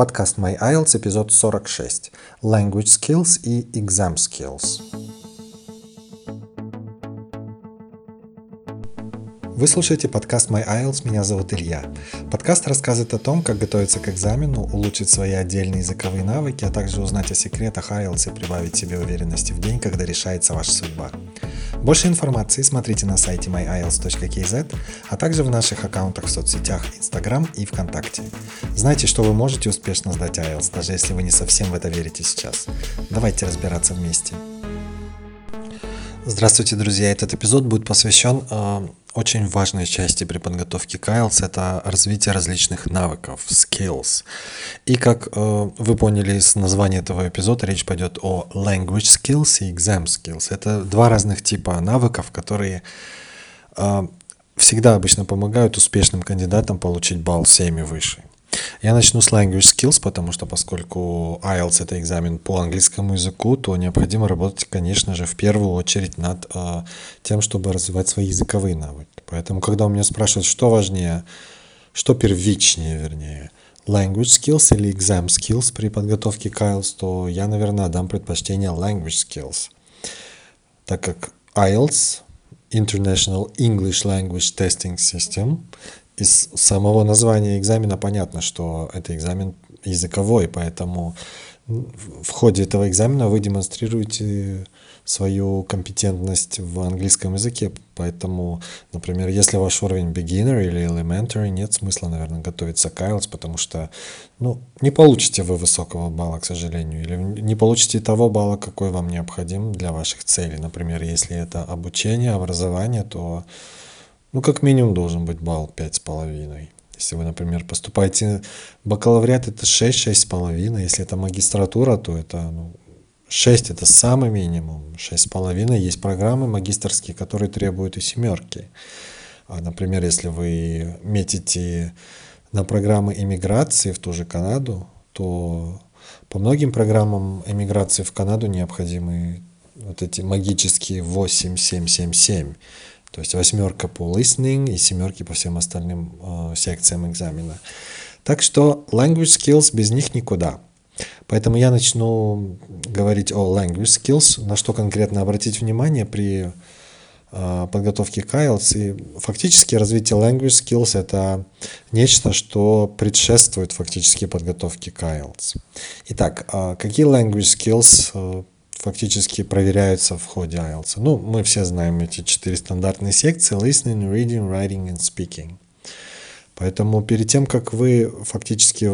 Подкаст My IELTS, эпизод 46. Language Skills и Exam Skills. Вы слушаете подкаст My IELTS, меня зовут Илья. Подкаст рассказывает о том, как готовиться к экзамену, улучшить свои отдельные языковые навыки, а также узнать о секретах IELTS и прибавить себе уверенности в день, когда решается ваша судьба. Больше информации смотрите на сайте myiles.kz, а также в наших аккаунтах в соцсетях Instagram и ВКонтакте. Знайте, что вы можете успешно сдать IELTS, даже если вы не совсем в это верите сейчас. Давайте разбираться вместе. Здравствуйте, друзья! Этот эпизод будет посвящен э, очень важной части при подготовке к IELTS – это развитие различных навыков, skills. И как э, вы поняли из названия этого эпизода, речь пойдет о language skills и exam skills. Это два разных типа навыков, которые э, всегда обычно помогают успешным кандидатам получить балл 7 и выше. Я начну с language skills, потому что поскольку IELTS это экзамен по английскому языку, то необходимо работать, конечно же, в первую очередь над э, тем, чтобы развивать свои языковые навыки. Поэтому, когда у меня спрашивают, что важнее, что первичнее, вернее, language skills или exam skills при подготовке к IELTS, то я, наверное, дам предпочтение language skills, так как IELTS International English Language Testing System из самого названия экзамена понятно, что это экзамен языковой, поэтому в ходе этого экзамена вы демонстрируете свою компетентность в английском языке. Поэтому, например, если ваш уровень beginner или elementary, нет смысла, наверное, готовиться к IELTS, потому что ну, не получите вы высокого балла, к сожалению, или не получите того балла, какой вам необходим для ваших целей. Например, если это обучение, образование, то ну, как минимум должен быть балл пять с половиной. Если вы, например, поступаете в бакалавриат, это 6, 6,5. Если это магистратура, то это ну, 6 это самый минимум. 6,5 есть программы магистрские, которые требуют и семерки. А, например, если вы метите на программы иммиграции в ту же Канаду, то по многим программам иммиграции в Канаду необходимы вот эти магические 8, 7, 7, 7. То есть восьмерка по listening и семерки по всем остальным э, секциям экзамена. Так что language skills без них никуда. Поэтому я начну говорить о language skills, на что конкретно обратить внимание при э, подготовке к IELTS. И фактически развитие language skills это нечто, что предшествует фактически подготовке к IELTS. Итак, э, какие language skills э, фактически проверяются в ходе IELTS. Ну, мы все знаем эти четыре стандартные секции – listening, reading, writing and speaking. Поэтому перед тем, как вы фактически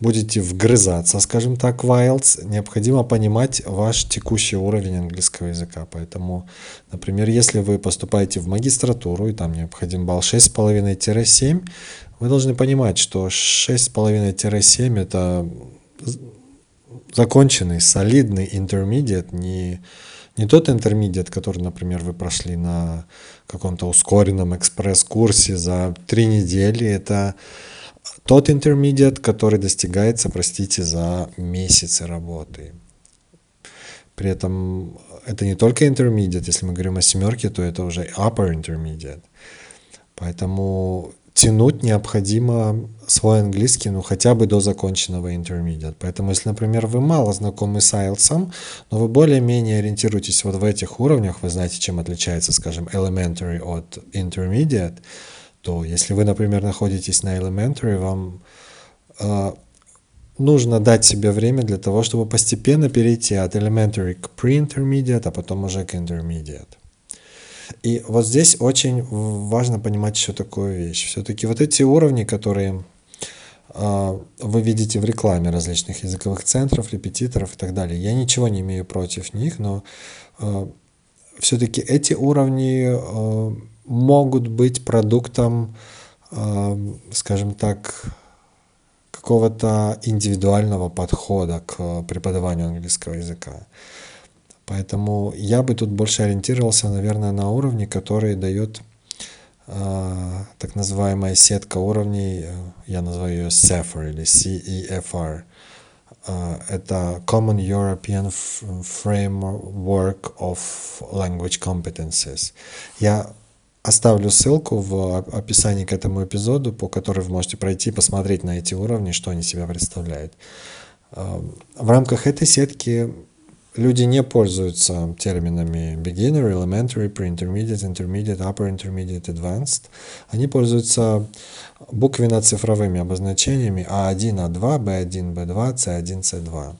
будете вгрызаться, скажем так, в IELTS, необходимо понимать ваш текущий уровень английского языка. Поэтому, например, если вы поступаете в магистратуру, и там необходим балл 6,5-7, вы должны понимать, что 6,5-7 – это законченный, солидный intermediate, не, не тот intermediate, который, например, вы прошли на каком-то ускоренном экспресс-курсе за три недели. Это тот intermediate, который достигается, простите, за месяцы работы. При этом это не только intermediate, если мы говорим о семерке, то это уже upper intermediate. Поэтому тянуть необходимо свой английский, ну, хотя бы до законченного intermediate. Поэтому, если, например, вы мало знакомы с IELTS, но вы более-менее ориентируетесь вот в этих уровнях, вы знаете, чем отличается, скажем, elementary от intermediate, то если вы, например, находитесь на elementary, вам э, нужно дать себе время для того, чтобы постепенно перейти от elementary к pre-intermediate, а потом уже к intermediate. И вот здесь очень важно понимать еще такую вещь. Все-таки вот эти уровни, которые э, вы видите в рекламе различных языковых центров, репетиторов и так далее, я ничего не имею против них, но э, все-таки эти уровни э, могут быть продуктом, скажем так, какого-то индивидуального подхода к преподаванию английского языка. Поэтому я бы тут больше ориентировался, наверное, на уровни, которые дает э, так называемая сетка уровней, э, я называю ее CEFR или CEFR. Э, это Common European Framework of Language Competencies. Я оставлю ссылку в описании к этому эпизоду, по которой вы можете пройти, посмотреть на эти уровни, что они себя представляют. В рамках этой сетки люди не пользуются терминами beginner, elementary, pre-intermediate, intermediate, upper intermediate, advanced. Они пользуются буквенно-цифровыми обозначениями А1, А2, Б1, Б2, С1, С2.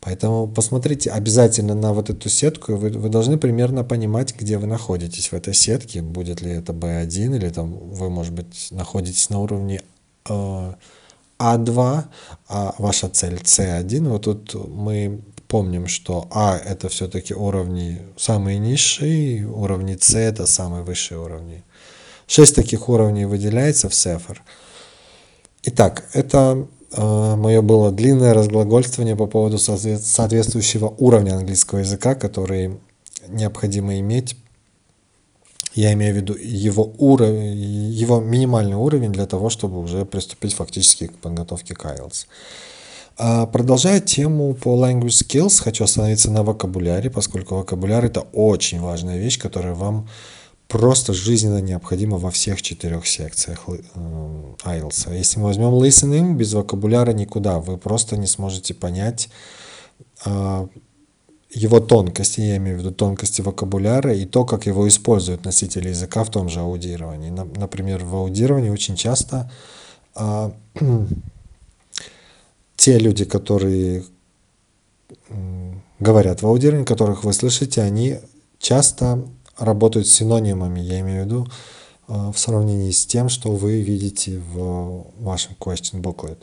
Поэтому посмотрите обязательно на вот эту сетку, вы, вы должны примерно понимать, где вы находитесь в этой сетке, будет ли это B1, или там вы, может быть, находитесь на уровне э, А2, а ваша цель C1. Вот тут мы помним, что А это все-таки уровни самые низшие, уровни С это самые высшие уровни. Шесть таких уровней выделяется в Сефер. Итак, это э, мое было длинное разглагольствование по поводу соответствующего уровня английского языка, который необходимо иметь. Я имею в виду его, уровень, его минимальный уровень для того, чтобы уже приступить фактически к подготовке к IELTS. А, продолжая тему по language skills, хочу остановиться на вокабуляре, поскольку вокабуляр это очень важная вещь, которая вам просто жизненно необходима во всех четырех секциях э, IELTS. Если мы возьмем listening, без вокабуляра никуда, вы просто не сможете понять а, его тонкости, я имею в виду тонкости вокабуляра и то, как его используют носители языка в том же аудировании. Например, в аудировании очень часто а, те люди, которые говорят в аудировании, которых вы слышите, они часто работают синонимами, я имею в виду, э, в сравнении с тем, что вы видите в вашем question booklet.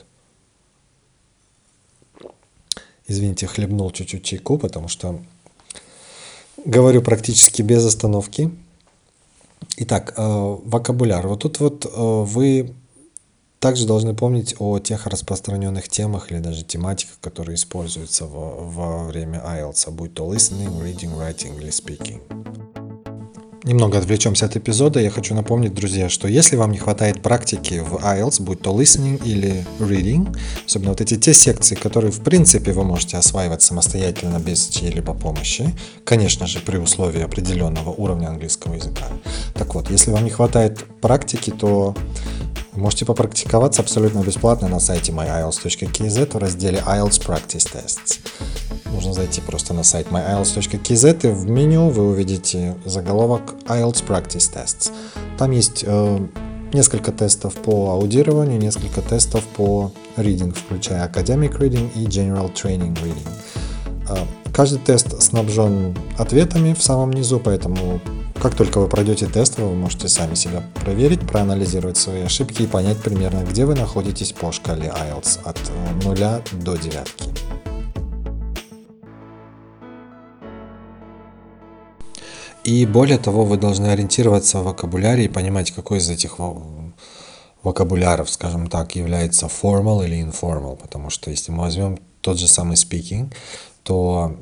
Извините, хлебнул чуть-чуть чайку, потому что говорю практически без остановки. Итак, э, вокабуляр. Вот тут вот э, вы также должны помнить о тех распространенных темах или даже тематиках, которые используются во, во время IELTS, будь то listening, reading, writing или speaking. Немного отвлечемся от эпизода. Я хочу напомнить, друзья, что если вам не хватает практики в IELTS, будь то listening или reading, особенно вот эти те секции, которые в принципе вы можете осваивать самостоятельно без чьей-либо помощи, конечно же, при условии определенного уровня английского языка. Так вот, если вам не хватает практики, то Можете попрактиковаться абсолютно бесплатно на сайте myiles.kz в разделе IELTS Practice Tests. Нужно зайти просто на сайт myiles.kz и в меню вы увидите заголовок IELTS Practice Tests. Там есть э, несколько тестов по аудированию, несколько тестов по reading, включая Academic Reading и General Training Reading. Э, каждый тест снабжен ответами в самом низу, поэтому как только вы пройдете тест, вы можете сами себя проверить, проанализировать свои ошибки и понять примерно, где вы находитесь по шкале IELTS от 0 э, до 9. И более того, вы должны ориентироваться в вокабуляре и понимать, какой из этих вокабуляров, скажем так, является formal или informal. Потому что если мы возьмем тот же самый speaking, то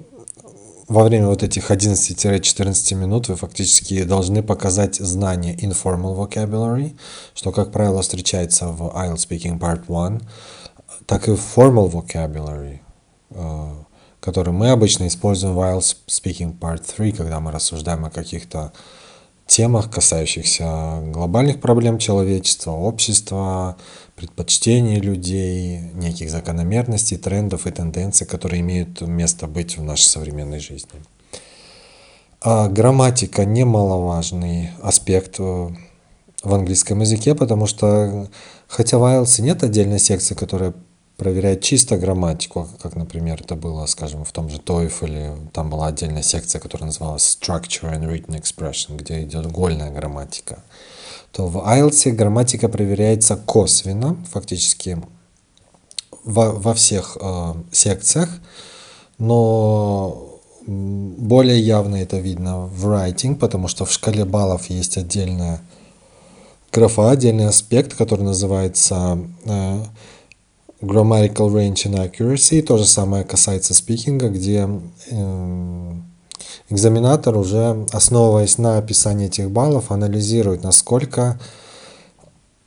во время вот этих 11-14 минут вы фактически должны показать знание informal vocabulary, что, как правило, встречается в IELTS Speaking Part 1, так и formal vocabulary, э, который мы обычно используем в IELTS Speaking Part 3, когда мы рассуждаем о каких-то темах, касающихся глобальных проблем человечества, общества, предпочтений людей, неких закономерностей, трендов и тенденций, которые имеют место быть в нашей современной жизни. А грамматика немаловажный аспект в английском языке, потому что хотя в IELTS нет отдельной секции, которая проверяет чисто грамматику, как, например, это было, скажем, в том же TOEFL, там была отдельная секция, которая называлась Structure and Written Expression, где идет гольная грамматика то в IELTS грамматика проверяется косвенно, фактически во, во всех э, секциях, но более явно это видно в writing, потому что в шкале баллов есть отдельная графа, отдельный аспект, который называется э, grammatical range and accuracy. То же самое касается спикинга, где э, экзаменатор уже, основываясь на описании этих баллов, анализирует, насколько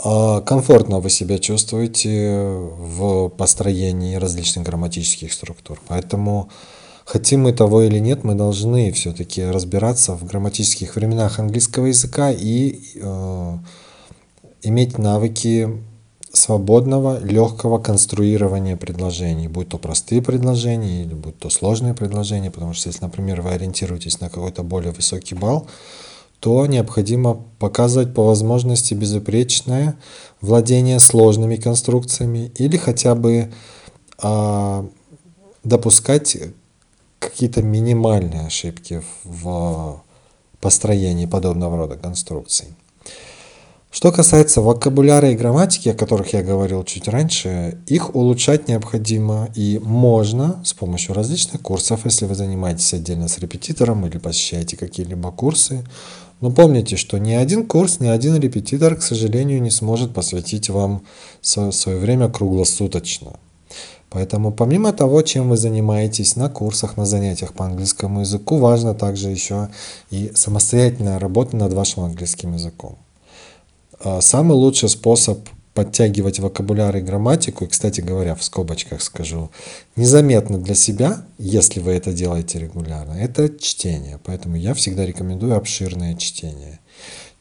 а, комфортно вы себя чувствуете в построении различных грамматических структур. Поэтому хотим мы того или нет, мы должны все-таки разбираться в грамматических временах английского языка и э, иметь навыки свободного, легкого конструирования предложений, будь то простые предложения или будь то сложные предложения, потому что если, например, вы ориентируетесь на какой-то более высокий балл, то необходимо показывать по возможности безупречное владение сложными конструкциями или хотя бы а, допускать какие-то минимальные ошибки в построении подобного рода конструкций. Что касается вокабуляра и грамматики, о которых я говорил чуть раньше, их улучшать необходимо и можно с помощью различных курсов, если вы занимаетесь отдельно с репетитором или посещаете какие-либо курсы. Но помните, что ни один курс, ни один репетитор, к сожалению, не сможет посвятить вам свое время круглосуточно. Поэтому помимо того, чем вы занимаетесь на курсах, на занятиях по английскому языку, важно также еще и самостоятельная работа над вашим английским языком. А, самый лучший способ подтягивать вокабуляр и грамматику, и, кстати говоря, в скобочках скажу, незаметно для себя, если вы это делаете регулярно, это чтение. Поэтому я всегда рекомендую обширное чтение.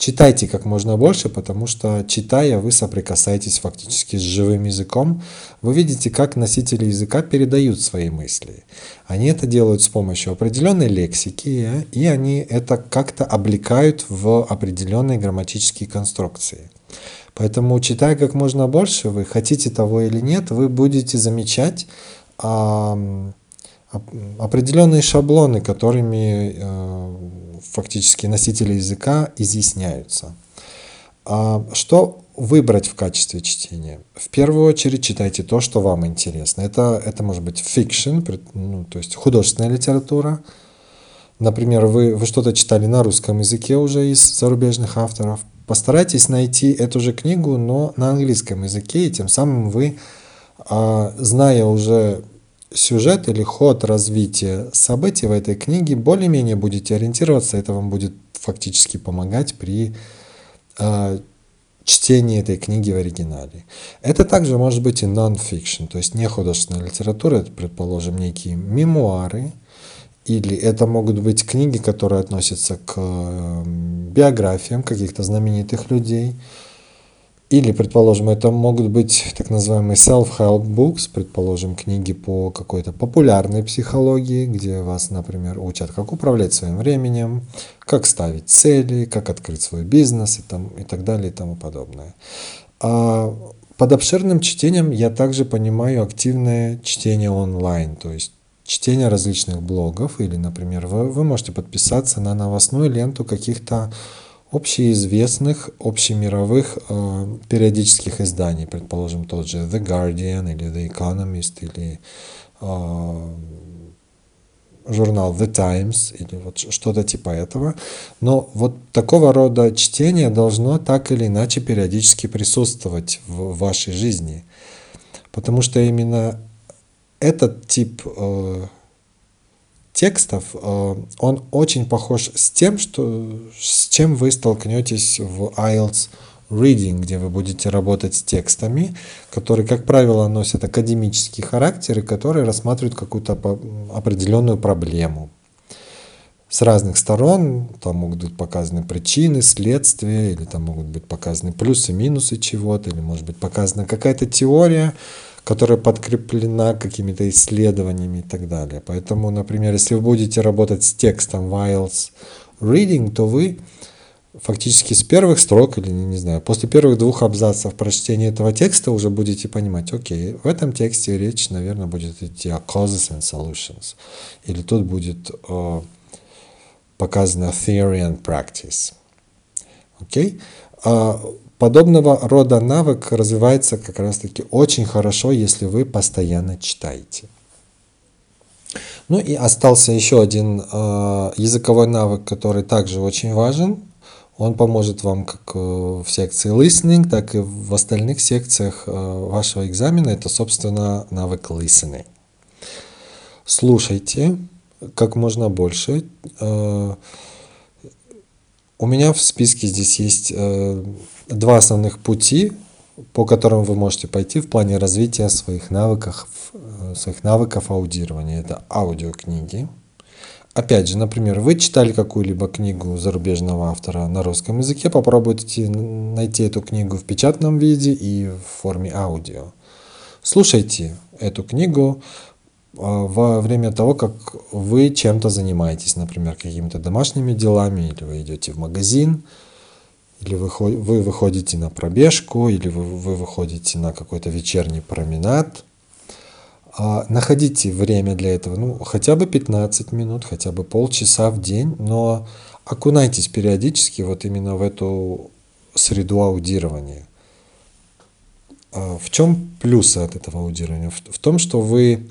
Читайте как можно больше, потому что читая, вы соприкасаетесь фактически с живым языком. Вы видите, как носители языка передают свои мысли. Они это делают с помощью определенной лексики, и они это как-то облекают в определенные грамматические конструкции. Поэтому, читая как можно больше, вы хотите того или нет, вы будете замечать определенные шаблоны, которыми э, фактически носители языка изъясняются. А что выбрать в качестве чтения? В первую очередь читайте то, что вам интересно. Это, это может быть fiction, ну, то есть художественная литература. Например, вы, вы что-то читали на русском языке уже из зарубежных авторов. Постарайтесь найти эту же книгу, но на английском языке, и тем самым вы, а, зная уже сюжет или ход развития событий в этой книге, более-менее будете ориентироваться, это вам будет фактически помогать при э, чтении этой книги в оригинале. Это также может быть и non-fiction, то есть не художественная литература, это, предположим, некие мемуары, или это могут быть книги, которые относятся к биографиям каких-то знаменитых людей, или, предположим, это могут быть так называемые self-help books, предположим, книги по какой-то популярной психологии, где вас, например, учат, как управлять своим временем, как ставить цели, как открыть свой бизнес и, там, и так далее и тому подобное. А под обширным чтением я также понимаю активное чтение онлайн, то есть чтение различных блогов или, например, вы, вы можете подписаться на новостную ленту каких-то общеизвестных, общемировых э, периодических изданий, предположим, тот же The Guardian или The Economist или э, журнал The Times или вот что-то типа этого. Но вот такого рода чтение должно так или иначе периодически присутствовать в вашей жизни. Потому что именно этот тип э, текстов, э, он очень похож с тем, что, с чем вы столкнетесь в IELTS Reading, где вы будете работать с текстами, которые, как правило, носят академический характер и которые рассматривают какую-то определенную проблему. С разных сторон, там могут быть показаны причины, следствия, или там могут быть показаны плюсы, минусы чего-то, или может быть показана какая-то теория, которая подкреплена какими-то исследованиями и так далее. Поэтому, например, если вы будете работать с текстом Wiles Reading, то вы фактически с первых строк или, не знаю, после первых двух абзацев прочтения этого текста уже будете понимать, окей, в этом тексте речь, наверное, будет идти о causes and solutions. Или тут будет о, показано theory and practice. Окей? А Подобного рода навык развивается как раз-таки очень хорошо, если вы постоянно читаете. Ну и остался еще один э, языковой навык, который также очень важен. Он поможет вам как в секции listening, так и в остальных секциях э, вашего экзамена. Это, собственно, навык listening. Слушайте как можно больше. Э, у меня в списке здесь есть э, два основных пути по которым вы можете пойти в плане развития своих навыков, э, своих навыков аудирования. Это аудиокниги. Опять же, например, вы читали какую-либо книгу зарубежного автора на русском языке, попробуйте найти эту книгу в печатном виде и в форме аудио. Слушайте эту книгу во время того, как вы чем-то занимаетесь, например, какими-то домашними делами, или вы идете в магазин, или вы, вы выходите на пробежку, или вы, вы выходите на какой-то вечерний променад. А, находите время для этого, ну, хотя бы 15 минут, хотя бы полчаса в день, но окунайтесь периодически вот именно в эту среду аудирования. А, в чем плюсы от этого аудирования? В, в том, что вы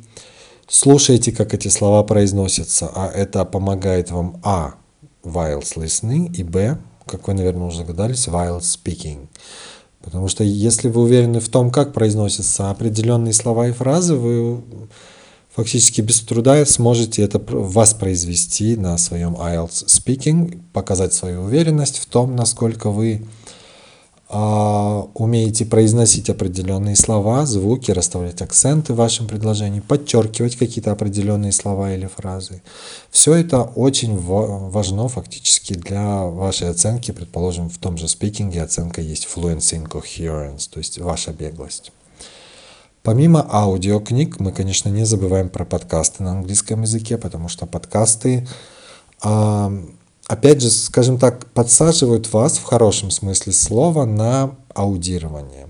слушаете, как эти слова произносятся, а это помогает вам а. while listening и б как вы, наверное, уже догадались, while speaking. Потому что если вы уверены в том, как произносятся определенные слова и фразы, вы фактически без труда сможете это воспроизвести на своем IELTS speaking, показать свою уверенность в том, насколько вы умеете произносить определенные слова, звуки, расставлять акценты в вашем предложении, подчеркивать какие-то определенные слова или фразы. Все это очень важно фактически для вашей оценки. Предположим, в том же спикинге оценка есть fluency and coherence, то есть ваша беглость. Помимо аудиокниг, мы, конечно, не забываем про подкасты на английском языке, потому что подкасты опять же, скажем так, подсаживают вас в хорошем смысле слова на аудирование.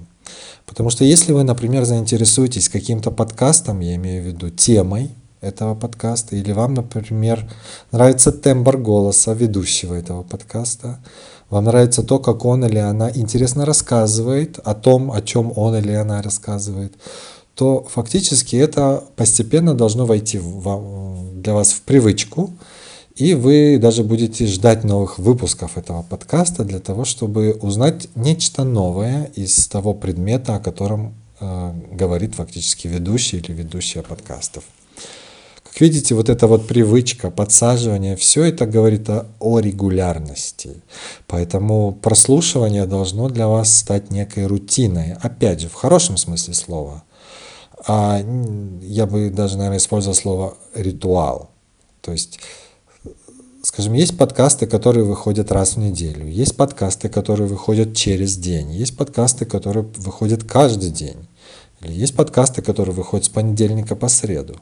Потому что если вы, например, заинтересуетесь каким-то подкастом, я имею в виду темой этого подкаста, или вам, например, нравится тембр голоса ведущего этого подкаста, вам нравится то, как он или она интересно рассказывает о том, о чем он или она рассказывает, то фактически это постепенно должно войти для вас в привычку, и вы даже будете ждать новых выпусков этого подкаста для того, чтобы узнать нечто новое из того предмета, о котором э, говорит фактически ведущий или ведущая подкастов. Как видите, вот эта вот привычка, подсаживание, все это говорит о, о регулярности. Поэтому прослушивание должно для вас стать некой рутиной. Опять же, в хорошем смысле слова. А я бы даже, наверное, использовал слово ритуал. То есть Скажем, есть подкасты, которые выходят раз в неделю, есть подкасты, которые выходят через день, есть подкасты, которые выходят каждый день, или есть подкасты, которые выходят с понедельника по среду.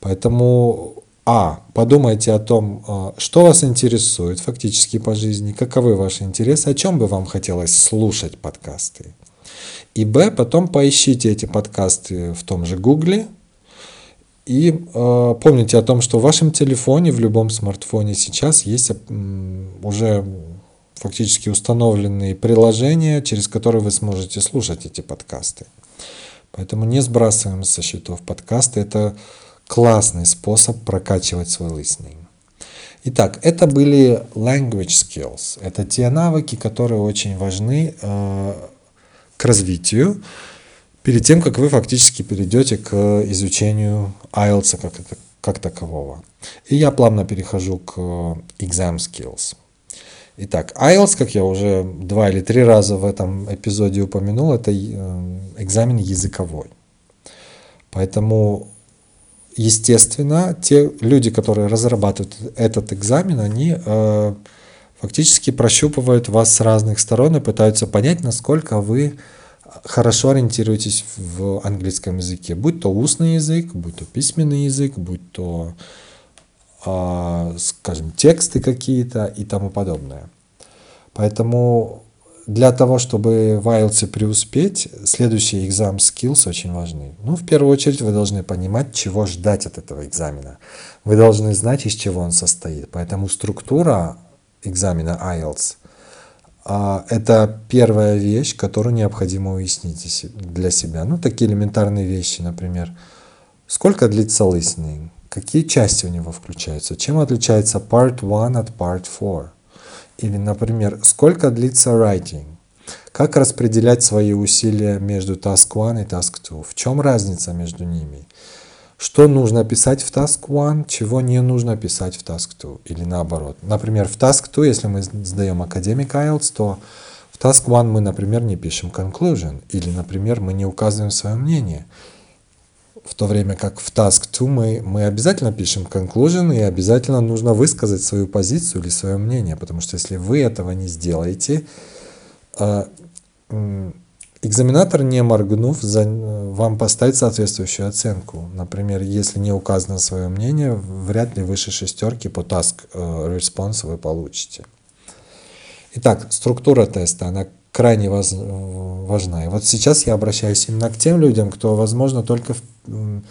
Поэтому, а, подумайте о том, а, что вас интересует фактически по жизни, каковы ваши интересы, о чем бы вам хотелось слушать подкасты. И б, потом поищите эти подкасты в том же Гугле, и э, помните о том, что в вашем телефоне, в любом смартфоне сейчас есть уже фактически установленные приложения, через которые вы сможете слушать эти подкасты. Поэтому не сбрасываем со счетов подкасты. Это классный способ прокачивать свой listening. Итак, это были language skills. Это те навыки, которые очень важны э, к развитию перед тем, как вы фактически перейдете к изучению IELTS как, это, как такового. И я плавно перехожу к exam skills. Итак, IELTS, как я уже два или три раза в этом эпизоде упомянул, это э, экзамен языковой. Поэтому, естественно, те люди, которые разрабатывают этот экзамен, они э, фактически прощупывают вас с разных сторон и пытаются понять, насколько вы хорошо ориентируетесь в английском языке, будь то устный язык, будь то письменный язык, будь то, а, скажем, тексты какие-то и тому подобное. Поэтому для того, чтобы в IELTS преуспеть, следующие экзамен skills очень важны. Ну, в первую очередь, вы должны понимать, чего ждать от этого экзамена. Вы должны знать, из чего он состоит. Поэтому структура экзамена IELTS это первая вещь, которую необходимо уяснить для себя. Ну, такие элементарные вещи, например, сколько длится listening, какие части у него включаются, чем отличается part 1 от part 4. Или, например, сколько длится writing, как распределять свои усилия между task 1 и task 2, в чем разница между ними – что нужно писать в Task 1, чего не нужно писать в Task 2, или наоборот. Например, в Task 2, если мы сдаем академик IELTS, то в Task One мы, например, не пишем conclusion, или, например, мы не указываем свое мнение. В то время как в Task 2 мы, мы обязательно пишем conclusion, и обязательно нужно высказать свою позицию или свое мнение, потому что если вы этого не сделаете, а, экзаменатор, не моргнув, за, вам поставит соответствующую оценку. Например, если не указано свое мнение, вряд ли выше шестерки по task э, response вы получите. Итак, структура теста, она крайне важна. И вот сейчас я обращаюсь именно к тем людям, кто, возможно, только в,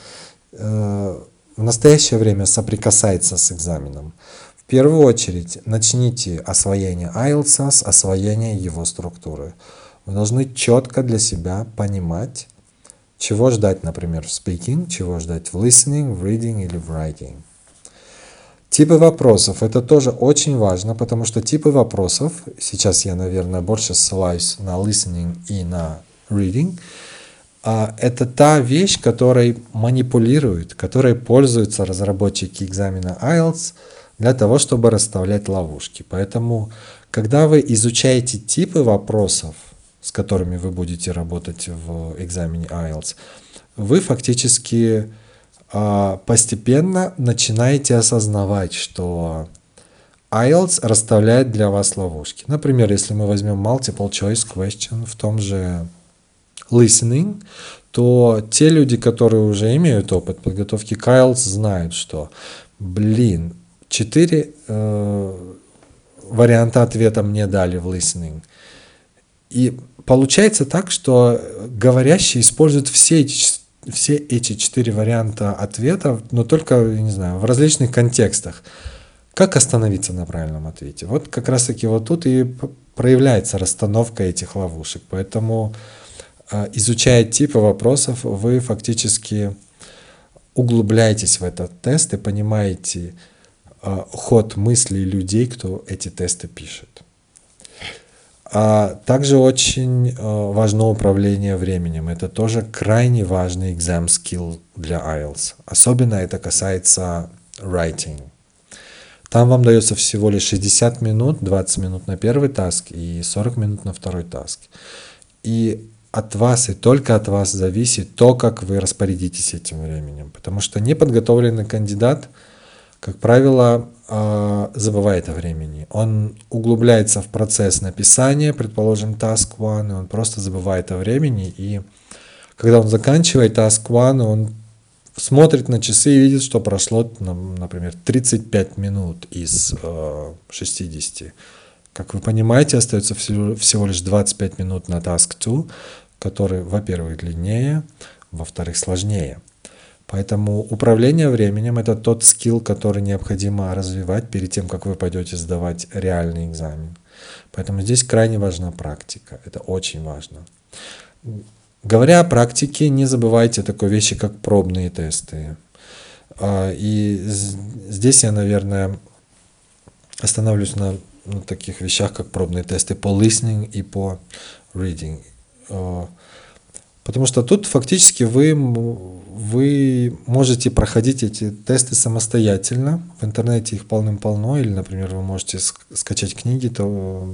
э, в настоящее время соприкасается с экзаменом. В первую очередь начните освоение IELTS с освоения его структуры. Вы должны четко для себя понимать, чего ждать, например, в speaking, чего ждать в listening, в reading или в writing. Типы вопросов. Это тоже очень важно, потому что типы вопросов, сейчас я, наверное, больше ссылаюсь на listening и на reading, а это та вещь, которой манипулируют, которой пользуются разработчики экзамена IELTS для того, чтобы расставлять ловушки. Поэтому, когда вы изучаете типы вопросов, с которыми вы будете работать в экзамене IELTS, вы фактически а, постепенно начинаете осознавать, что IELTS расставляет для вас ловушки. Например, если мы возьмем multiple choice question в том же listening, то те люди, которые уже имеют опыт подготовки к IELTS, знают, что, блин, четыре э, варианта ответа мне дали в listening. И получается так, что говорящие используют все эти все эти четыре варианта ответа, но только, не знаю, в различных контекстах. Как остановиться на правильном ответе? Вот как раз-таки вот тут и проявляется расстановка этих ловушек. Поэтому, а, изучая типы вопросов, вы фактически углубляетесь в этот тест и понимаете а, ход мыслей людей, кто эти тесты пишет. А также очень э, важно управление временем. Это тоже крайне важный exam skill для IELTS. Особенно это касается writing. Там вам дается всего лишь 60 минут, 20 минут на первый таск и 40 минут на второй таск. И от вас и только от вас зависит то, как вы распорядитесь этим временем. Потому что неподготовленный кандидат, как правило, а, забывает о времени. Он углубляется в процесс написания, предположим, task one, и он просто забывает о времени. И когда он заканчивает task one, он смотрит на часы и видит, что прошло, например, 35 минут из э, 60. Как вы понимаете, остается всего, лишь 25 минут на task 2, который, во-первых, длиннее, во-вторых, сложнее. Поэтому управление временем – это тот скилл, который необходимо развивать перед тем, как вы пойдете сдавать реальный экзамен. Поэтому здесь крайне важна практика. Это очень важно. Говоря о практике, не забывайте такой вещи, как пробные тесты. А, и здесь я, наверное, остановлюсь на, на таких вещах, как пробные тесты по listening и по reading. Потому что тут фактически вы, вы можете проходить эти тесты самостоятельно. В интернете их полным-полно. Или, например, вы можете скачать книги то,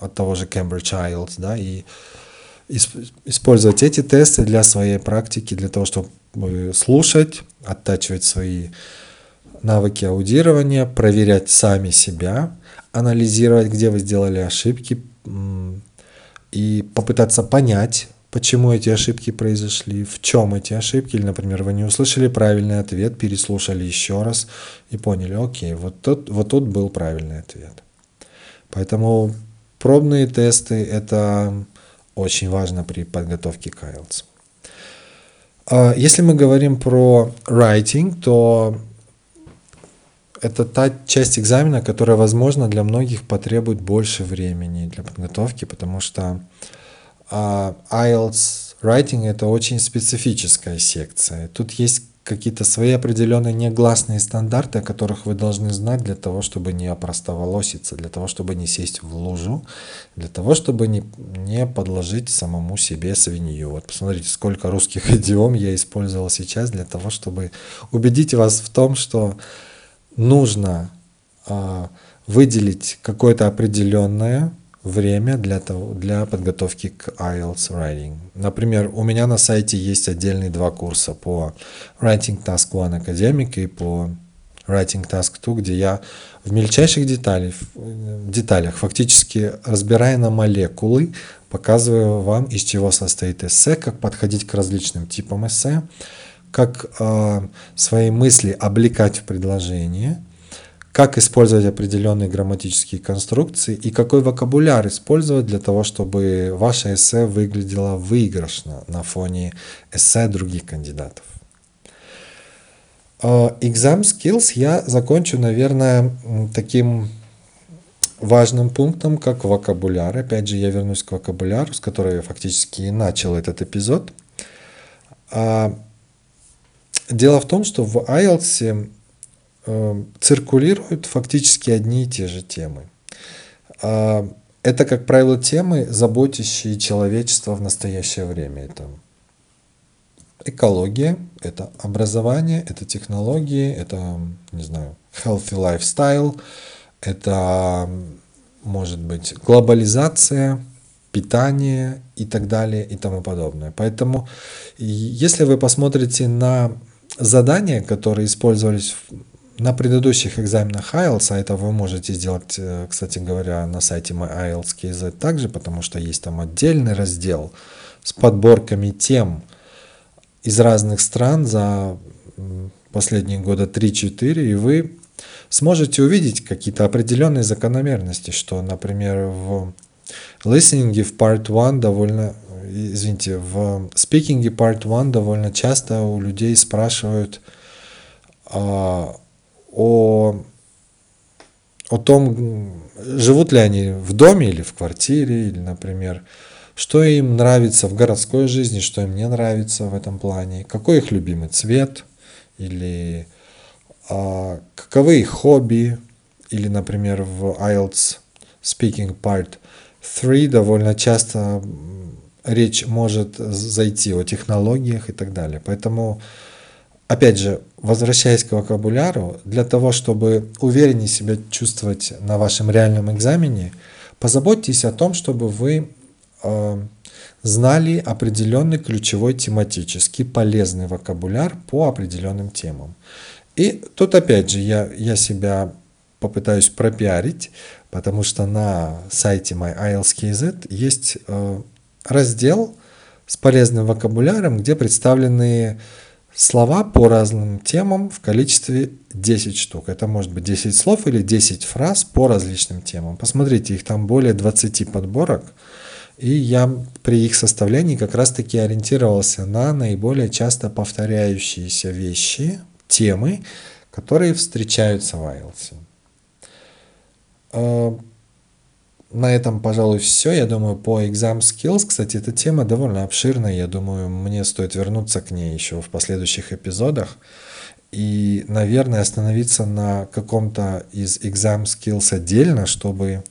от того же Cambridge IELTS, да, и использовать эти тесты для своей практики, для того, чтобы слушать, оттачивать свои навыки аудирования, проверять сами себя, анализировать, где вы сделали ошибки, и попытаться понять, почему эти ошибки произошли, в чем эти ошибки, или, например, вы не услышали правильный ответ, переслушали еще раз и поняли, окей, вот тут, вот тут был правильный ответ. Поэтому пробные тесты – это очень важно при подготовке к IELTS. А если мы говорим про writing, то это та часть экзамена, которая, возможно, для многих потребует больше времени для подготовки, потому что а IELTS Writing это очень специфическая секция. Тут есть какие-то свои определенные негласные стандарты, о которых вы должны знать для того, чтобы не опростоволоситься, для того, чтобы не сесть в лужу, для того, чтобы не, не подложить самому себе свинью. Вот посмотрите, сколько русских идиом я использовал сейчас для того, чтобы убедить вас в том, что нужно э, выделить какое-то определенное время для, того, для подготовки к IELTS Writing. Например, у меня на сайте есть отдельные два курса по Writing Task One Academic и по Writing Task 2, где я в мельчайших деталях, деталях, фактически разбирая на молекулы, показываю вам, из чего состоит эссе, как подходить к различным типам эссе, как э, свои мысли облекать в предложение, как использовать определенные грамматические конструкции и какой вокабуляр использовать для того, чтобы ваше эссе выглядело выигрышно на фоне эссе других кандидатов. Exam Skills я закончу, наверное, таким важным пунктом, как вокабуляр. Опять же, я вернусь к вокабуляру, с которого я фактически и начал этот эпизод. А, дело в том, что в IELTS э, циркулируют фактически одни и те же темы. А, это, как правило, темы, заботящие человечество в настоящее время. Это экология, это образование, это технологии, это, не знаю, healthy lifestyle, это, может быть, глобализация, питание и так далее и тому подобное. Поэтому, если вы посмотрите на задания, которые использовались на предыдущих экзаменах IELTS, а это вы можете сделать, э, кстати говоря, на сайте MyIELTS.kz также, потому что есть там отдельный раздел с подборками тем, из разных стран за последние года 3-4, и вы сможете увидеть какие-то определенные закономерности, что, например, в listening в part 1 довольно, извините, в speaking part 1 довольно часто у людей спрашивают а, о, о том, живут ли они в доме или в квартире, или, например, что им нравится в городской жизни, что им не нравится в этом плане, какой их любимый цвет, или а, каковы их хобби, или, например, в IELTS Speaking Part 3 довольно часто речь может зайти о технологиях и так далее. Поэтому, опять же, возвращаясь к вокабуляру, для того, чтобы увереннее себя чувствовать на вашем реальном экзамене, позаботьтесь о том, чтобы вы Э, знали определенный ключевой тематический полезный вокабуляр по определенным темам. И тут опять же я, я себя попытаюсь пропиарить, потому что на сайте MyIELTS.kz есть э, раздел с полезным вокабуляром, где представлены слова по разным темам в количестве 10 штук. Это может быть 10 слов или 10 фраз по различным темам. Посмотрите, их там более 20 подборок. И я при их составлении как раз-таки ориентировался на наиболее часто повторяющиеся вещи, темы, которые встречаются в IELTS. На этом, пожалуй, все. Я думаю, по Exam Skills, кстати, эта тема довольно обширная. Я думаю, мне стоит вернуться к ней еще в последующих эпизодах. И, наверное, остановиться на каком-то из Exam Skills отдельно, чтобы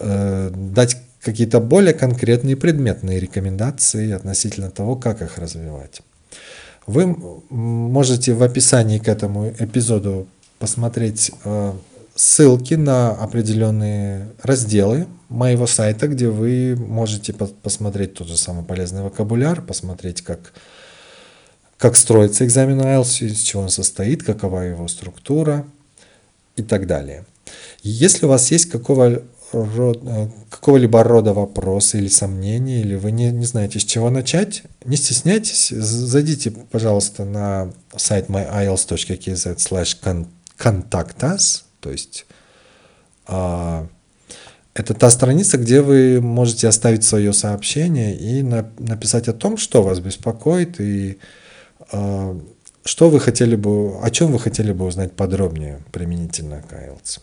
э, дать какие-то более конкретные предметные рекомендации относительно того, как их развивать. Вы можете в описании к этому эпизоду посмотреть э, ссылки на определенные разделы моего сайта, где вы можете посмотреть тот же самый полезный вокабуляр, посмотреть, как, как строится экзамен IELTS, из чего он состоит, какова его структура и так далее. Если у вас есть какого род, э, какого-либо рода вопросы или сомнения, или вы не, не знаете, с чего начать, не стесняйтесь, зайдите, пожалуйста, на сайт myiles.kz slash contact us, то есть а, это та страница, где вы можете оставить свое сообщение и на, написать о том, что вас беспокоит и а, что вы хотели бы, о чем вы хотели бы узнать подробнее применительно к IELTS.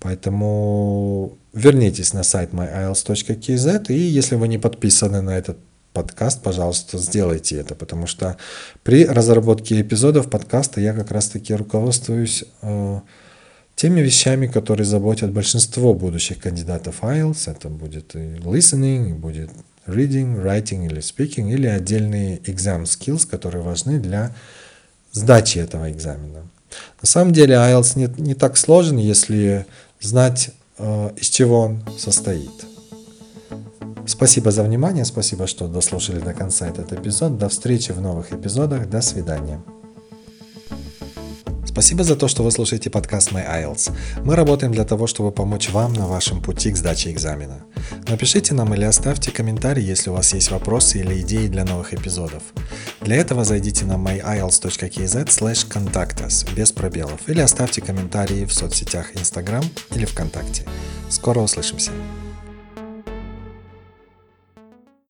Поэтому вернитесь на сайт myiles.kz и если вы не подписаны на этот подкаст, пожалуйста, сделайте это, потому что при разработке эпизодов подкаста я как раз-таки руководствуюсь э, теми вещами, которые заботят большинство будущих кандидатов IELTS. Это будет и listening, и будет reading, writing или speaking, или отдельные exam skills, которые важны для сдачи этого экзамена. На самом деле IELTS не, не так сложен, если знать э, из чего он состоит. Спасибо за внимание, спасибо, что дослушали до конца этот эпизод. До встречи в новых эпизодах, до свидания. Спасибо за то, что вы слушаете подкаст My IELTS. Мы работаем для того, чтобы помочь вам на вашем пути к сдаче экзамена. Напишите нам или оставьте комментарий, если у вас есть вопросы или идеи для новых эпизодов. Для этого зайдите на myielts.kz slash contact us без пробелов или оставьте комментарии в соцсетях Instagram или ВКонтакте. Скоро услышимся!